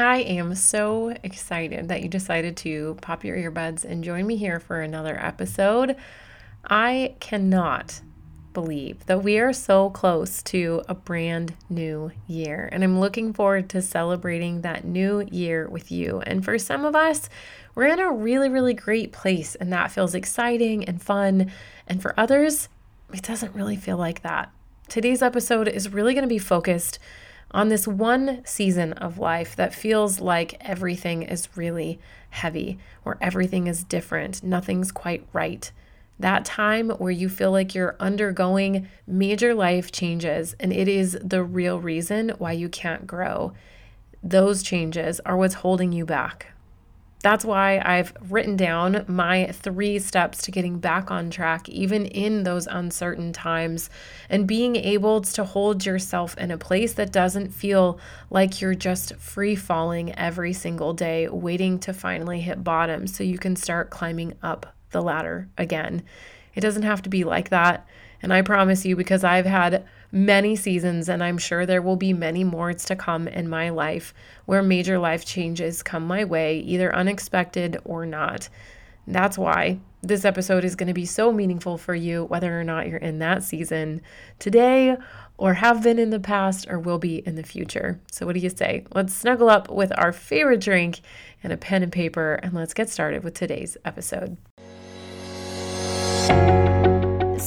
I am so excited that you decided to pop your earbuds and join me here for another episode. I cannot believe that we are so close to a brand new year, and I'm looking forward to celebrating that new year with you. And for some of us, we're in a really, really great place, and that feels exciting and fun. And for others, it doesn't really feel like that. Today's episode is really going to be focused on this one season of life that feels like everything is really heavy, where everything is different, nothing's quite right. That time where you feel like you're undergoing major life changes and it is the real reason why you can't grow. Those changes are what's holding you back. That's why I've written down my three steps to getting back on track, even in those uncertain times, and being able to hold yourself in a place that doesn't feel like you're just free falling every single day, waiting to finally hit bottom so you can start climbing up the ladder again. It doesn't have to be like that. And I promise you, because I've had many seasons, and I'm sure there will be many more to come in my life where major life changes come my way, either unexpected or not. That's why this episode is going to be so meaningful for you, whether or not you're in that season today, or have been in the past, or will be in the future. So, what do you say? Let's snuggle up with our favorite drink and a pen and paper, and let's get started with today's episode.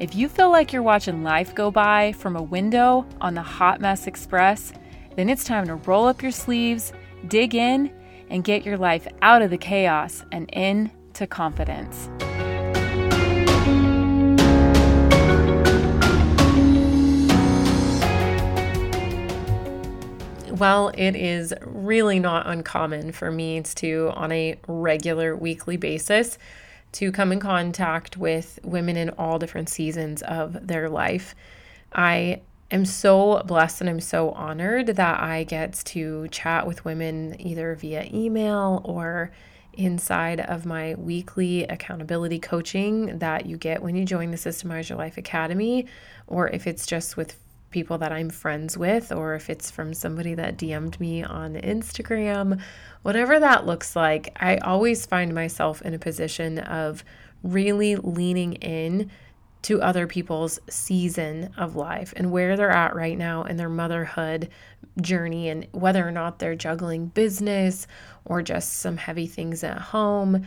if you feel like you're watching life go by from a window on the Hot Mess Express, then it's time to roll up your sleeves, dig in, and get your life out of the chaos and into confidence. Well, it is really not uncommon for me to, on a regular weekly basis, to come in contact with women in all different seasons of their life. I am so blessed and I'm so honored that I get to chat with women either via email or inside of my weekly accountability coaching that you get when you join the Systemize Your Life Academy, or if it's just with people that I'm friends with, or if it's from somebody that DM'd me on Instagram, whatever that looks like, I always find myself in a position of really leaning in to other people's season of life and where they're at right now in their motherhood journey and whether or not they're juggling business or just some heavy things at home.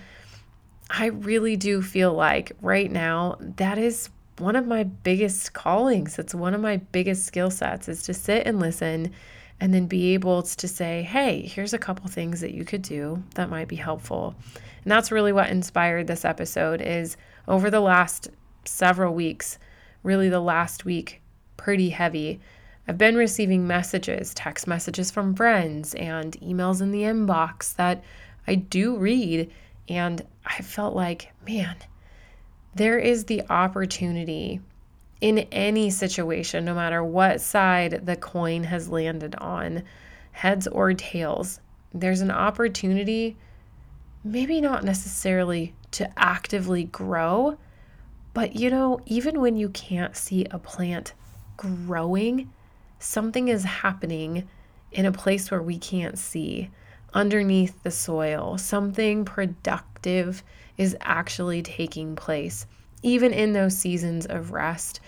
I really do feel like right now that is one of my biggest callings. It's one of my biggest skill sets is to sit and listen and then be able to say, "Hey, here's a couple things that you could do that might be helpful." And that's really what inspired this episode is over the last several weeks, really the last week, pretty heavy. I've been receiving messages, text messages from friends and emails in the inbox that I do read and I felt like, man, there is the opportunity in any situation, no matter what side the coin has landed on, heads or tails, there's an opportunity, maybe not necessarily to actively grow, but you know, even when you can't see a plant growing, something is happening in a place where we can't see underneath the soil. Something productive is actually taking place, even in those seasons of rest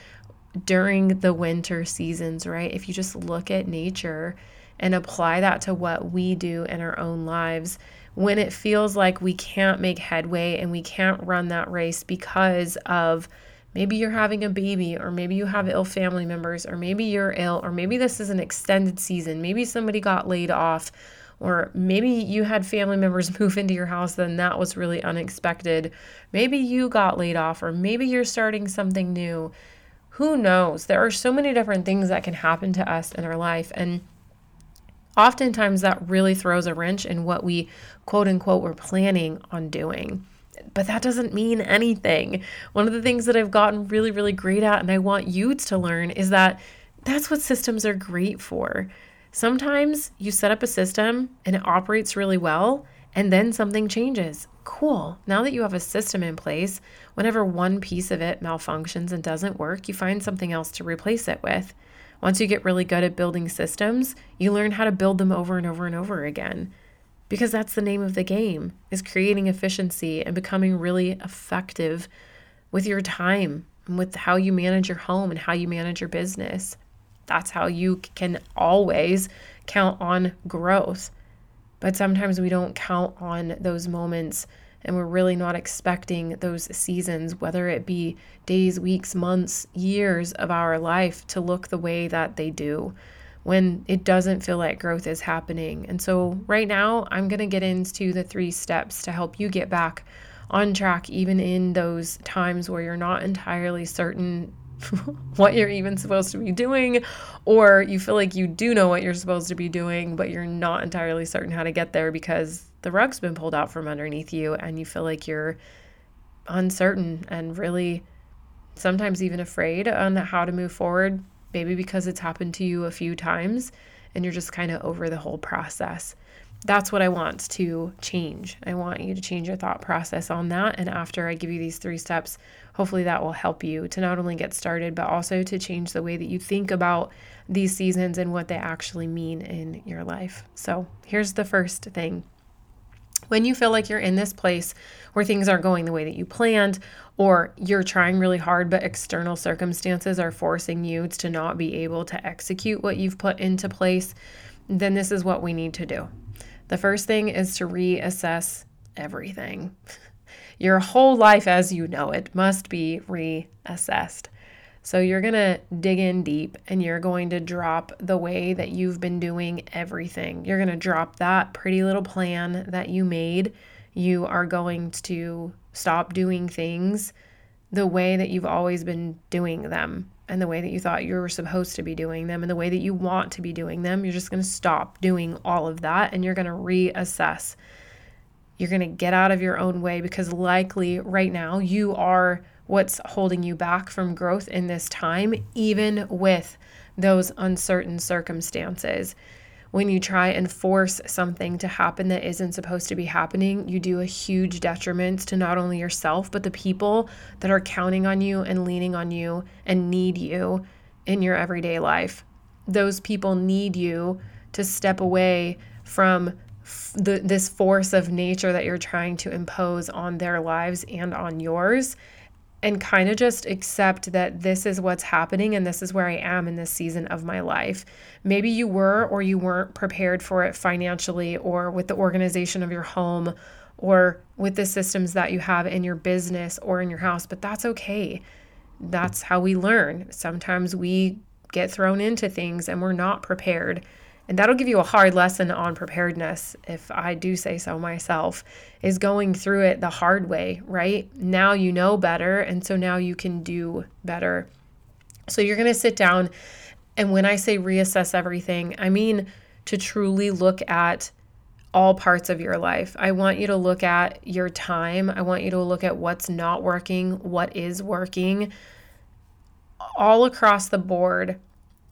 during the winter seasons, right? If you just look at nature and apply that to what we do in our own lives, when it feels like we can't make headway and we can't run that race because of maybe you're having a baby, or maybe you have ill family members, or maybe you're ill, or maybe this is an extended season, maybe somebody got laid off or maybe you had family members move into your house, then that was really unexpected. Maybe you got laid off, or maybe you're starting something new. Who knows? There are so many different things that can happen to us in our life. And Oftentimes, that really throws a wrench in what we quote unquote were planning on doing. But that doesn't mean anything. One of the things that I've gotten really, really great at, and I want you to learn, is that that's what systems are great for. Sometimes you set up a system and it operates really well, and then something changes. Cool. Now that you have a system in place, whenever one piece of it malfunctions and doesn't work, you find something else to replace it with. Once you get really good at building systems, you learn how to build them over and over and over again. Because that's the name of the game, is creating efficiency and becoming really effective with your time and with how you manage your home and how you manage your business. That's how you can always count on growth. But sometimes we don't count on those moments and we're really not expecting those seasons, whether it be days, weeks, months, years of our life, to look the way that they do when it doesn't feel like growth is happening. And so, right now, I'm going to get into the three steps to help you get back on track, even in those times where you're not entirely certain what you're even supposed to be doing, or you feel like you do know what you're supposed to be doing, but you're not entirely certain how to get there because the rug's been pulled out from underneath you and you feel like you're uncertain and really sometimes even afraid on how to move forward, maybe because it's happened to you a few times and you're just kind of over the whole process. That's what I want to change. I want you to change your thought process on that. And after I give you these three steps, hopefully that will help you to not only get started, but also to change the way that you think about these seasons and what they actually mean in your life. So here's the first thing when you feel like you're in this place where things aren't going the way that you planned, or you're trying really hard, but external circumstances are forcing you to not be able to execute what you've put into place, then this is what we need to do. The first thing is to reassess everything. Your whole life as you know it must be reassessed. So you're going to dig in deep and you're going to drop the way that you've been doing everything. You're going to drop that pretty little plan that you made. You are going to stop doing things the way that you've always been doing them and the way that you thought you were supposed to be doing them and the way that you want to be doing them. You're just going to stop doing all of that and you're going to reassess. You're going to get out of your own way because likely right now you are what's holding you back from growth in this time, even with those uncertain circumstances. When you try and force something to happen that isn't supposed to be happening, you do a huge detriment to not only yourself, but the people that are counting on you and leaning on you and need you in your everyday life. Those people need you to step away from the, this force of nature that you're trying to impose on their lives and on yours and kind of just accept that this is what's happening and this is where I am in this season of my life. Maybe you were or you weren't prepared for it financially or with the organization of your home or with the systems that you have in your business or in your house, but that's okay. That's how we learn. Sometimes we get thrown into things and we're not prepared. And that'll give you a hard lesson on preparedness, if I do say so myself, is going through it the hard way, right? Now you know better, and so now you can do better. So you're going to sit down, and when I say reassess everything, I mean to truly look at all parts of your life. I want you to look at your time. I want you to look at what's not working, what is working, all across the board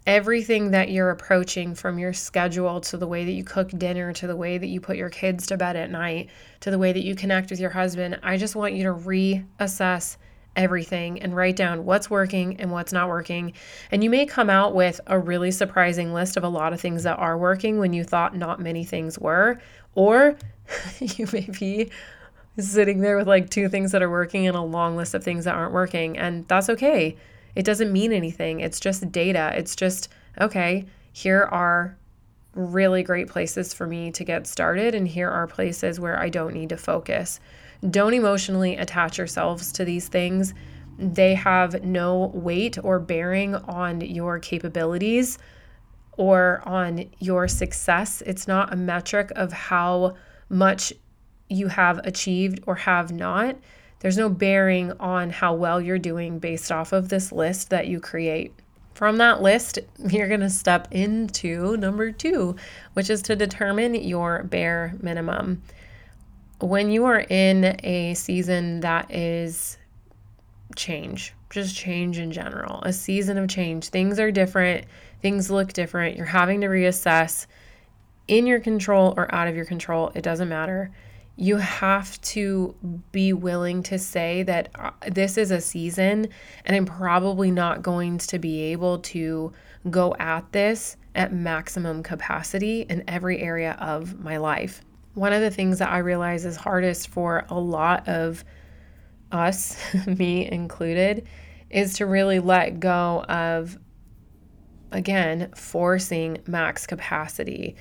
everything that you're approaching from your schedule to the way that you cook dinner to the way that you put your kids to bed at night to the way that you connect with your husband, I just want you to reassess everything and write down what's working and what's not working. And you may come out with a really surprising list of a lot of things that are working when you thought not many things were, or you may be sitting there with like two things that are working and a long list of things that aren't working, and that's okay it doesn't mean anything. It's just data. It's just, okay, here are really great places for me to get started, and here are places where I don't need to focus. Don't emotionally attach yourselves to these things. They have no weight or bearing on your capabilities or on your success. It's not a metric of how much you have achieved or have not. There's no bearing on how well you're doing based off of this list that you create. From that list, you're going to step into number two, which is to determine your bare minimum. When you are in a season that is change, just change in general, a season of change, things are different, things look different, you're having to reassess in your control or out of your control, it doesn't matter you have to be willing to say that uh, this is a season and I'm probably not going to be able to go at this at maximum capacity in every area of my life. One of the things that I realize is hardest for a lot of us, me included, is to really let go of, again, forcing max capacity.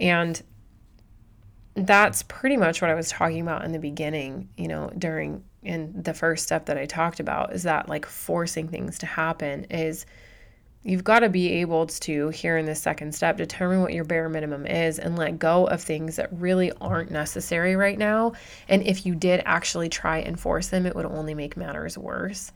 And that's pretty much what I was talking about in the beginning, you know, during in the first step that I talked about is that like forcing things to happen is you've got to be able to here in this second step determine what your bare minimum is and let go of things that really aren't necessary right now. And if you did actually try and force them it would only make matters worse.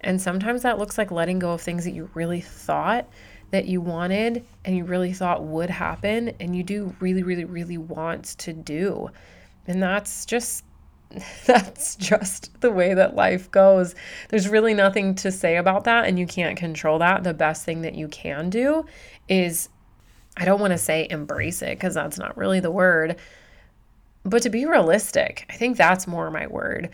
And sometimes that looks like letting go of things that you really thought that you wanted and you really thought would happen and you do really really really want to do. And that's just that's just the way that life goes. There's really nothing to say about that and you can't control that. The best thing that you can do is i don't want to say embrace it because that's not really the word but to be realistic i think that's more my word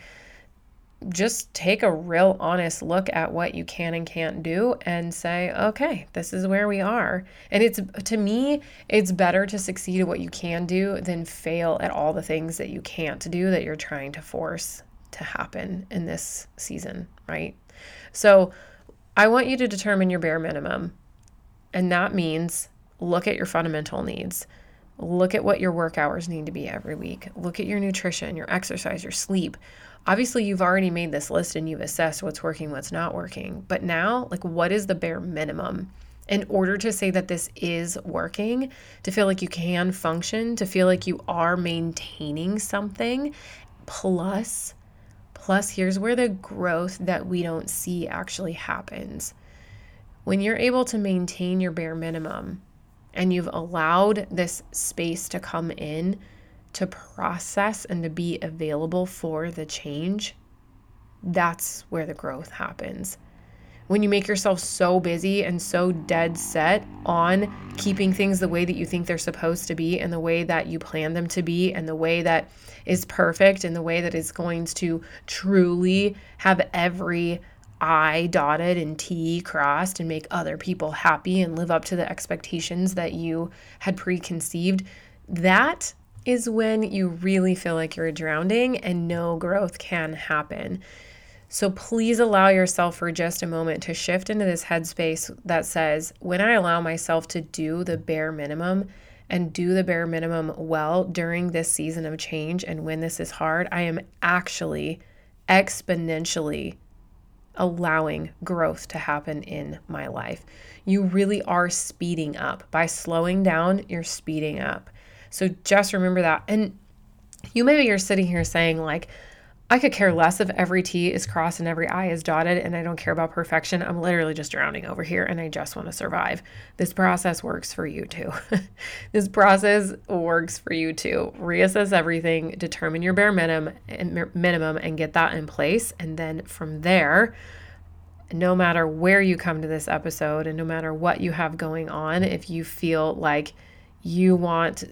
just take a real honest look at what you can and can't do and say, okay, this is where we are. And it's to me, it's better to succeed at what you can do than fail at all the things that you can't do that you're trying to force to happen in this season, right? So I want you to determine your bare minimum. And that means look at your fundamental needs. Look at what your work hours need to be every week. Look at your nutrition, your exercise, your sleep obviously you've already made this list and you've assessed what's working, what's not working. But now, like, what is the bare minimum? In order to say that this is working, to feel like you can function, to feel like you are maintaining something, plus, plus, here's where the growth that we don't see actually happens. When you're able to maintain your bare minimum and you've allowed this space to come in to process and to be available for the change, that's where the growth happens. When you make yourself so busy and so dead set on keeping things the way that you think they're supposed to be and the way that you plan them to be and the way that is perfect and the way that is going to truly have every I dotted and T crossed and make other people happy and live up to the expectations that you had preconceived, that is when you really feel like you're drowning and no growth can happen. So please allow yourself for just a moment to shift into this headspace that says, when I allow myself to do the bare minimum and do the bare minimum well during this season of change and when this is hard, I am actually exponentially allowing growth to happen in my life. You really are speeding up. By slowing down, you're speeding up. So just remember that. And you maybe you're sitting here saying, like, I could care less if every T is crossed and every I is dotted and I don't care about perfection. I'm literally just drowning over here and I just want to survive. This process works for you too. this process works for you too. Reassess everything, determine your bare minimum and minimum and get that in place and then from there no matter where you come to this episode and no matter what you have going on, if you feel like you want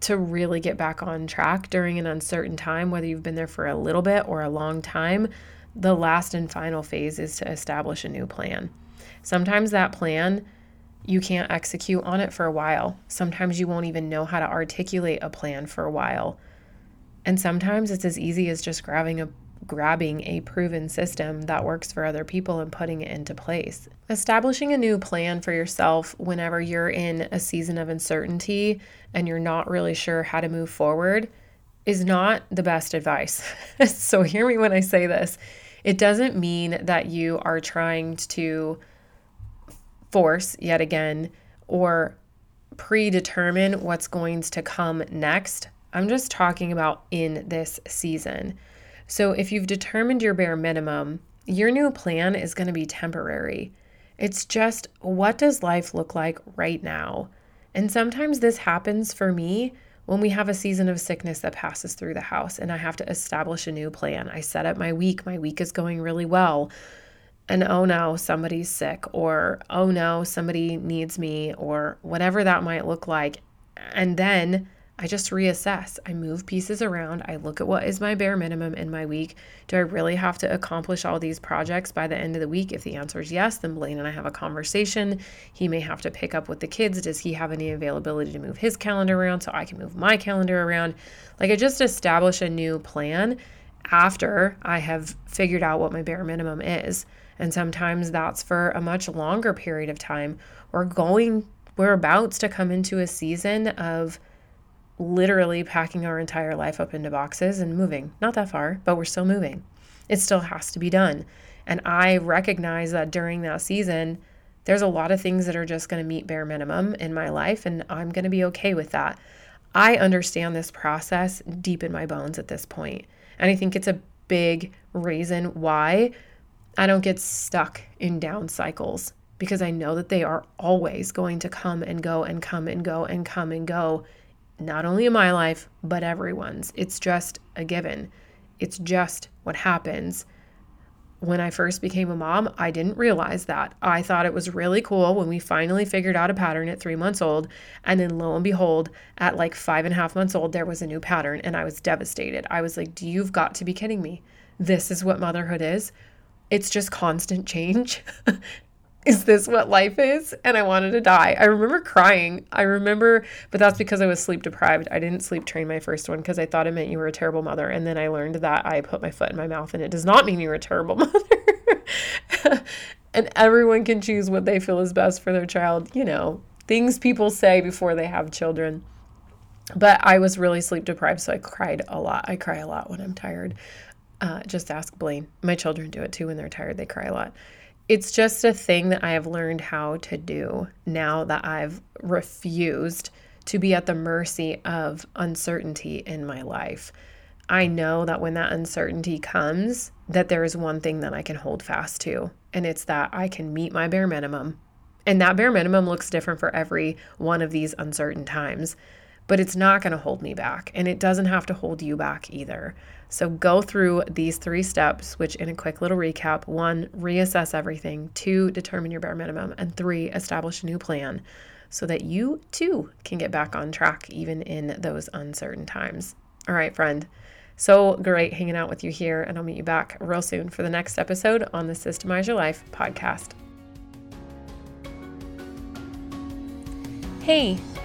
to really get back on track during an uncertain time, whether you've been there for a little bit or a long time, the last and final phase is to establish a new plan. Sometimes that plan, you can't execute on it for a while. Sometimes you won't even know how to articulate a plan for a while. And sometimes it's as easy as just grabbing a grabbing a proven system that works for other people and putting it into place. Establishing a new plan for yourself whenever you're in a season of uncertainty and you're not really sure how to move forward is not the best advice. so, hear me when I say this. It doesn't mean that you are trying to force, yet again, or predetermine what's going to come next. I'm just talking about in this season. So if you've determined your bare minimum, your new plan is going to be temporary. It's just what does life look like right now? And sometimes this happens for me when we have a season of sickness that passes through the house and I have to establish a new plan. I set up my week, my week is going really well. And oh no, somebody's sick, or oh no, somebody needs me, or whatever that might look like. And then I just reassess. I move pieces around. I look at what is my bare minimum in my week. Do I really have to accomplish all these projects by the end of the week? If the answer is yes, then Blaine and I have a conversation. He may have to pick up with the kids. Does he have any availability to move his calendar around so I can move my calendar around? Like I just establish a new plan after I have figured out what my bare minimum is. And sometimes that's for a much longer period of time. We're going, we're about to come into a season of literally packing our entire life up into boxes and moving. Not that far, but we're still moving. It still has to be done. And I recognize that during that season, there's a lot of things that are just going to meet bare minimum in my life, and I'm going to be okay with that. I understand this process deep in my bones at this point. And I think it's a big reason why I don't get stuck in down cycles because I know that they are always going to come and go and come and go and come and go not only in my life, but everyone's. It's just a given. It's just what happens. When I first became a mom, I didn't realize that. I thought it was really cool when we finally figured out a pattern at three months old. And then lo and behold, at like five and a half months old, there was a new pattern. And I was devastated. I was like, do you've got to be kidding me. This is what motherhood is. It's just constant change. is this what life is? And I wanted to die. I remember crying. I remember, but that's because I was sleep deprived. I didn't sleep train my first one because I thought it meant you were a terrible mother. And then I learned that I put my foot in my mouth and it does not mean you're a terrible mother. and everyone can choose what they feel is best for their child. You know, things people say before they have children. But I was really sleep deprived, so I cried a lot. I cry a lot when I'm tired. Uh, just ask Blaine. My children do it too when they're tired. They cry a lot it's just a thing that I have learned how to do now that I've refused to be at the mercy of uncertainty in my life. I know that when that uncertainty comes, that there is one thing that I can hold fast to, and it's that I can meet my bare minimum. And that bare minimum looks different for every one of these uncertain times, but it's not going to hold me back, and it doesn't have to hold you back either. So go through these three steps, which in a quick little recap one, reassess everything, two, determine your bare minimum, and three, establish a new plan so that you too can get back on track even in those uncertain times. All right, friend. So great hanging out with you here, and I'll meet you back real soon for the next episode on the Systemize Your Life podcast. Hey,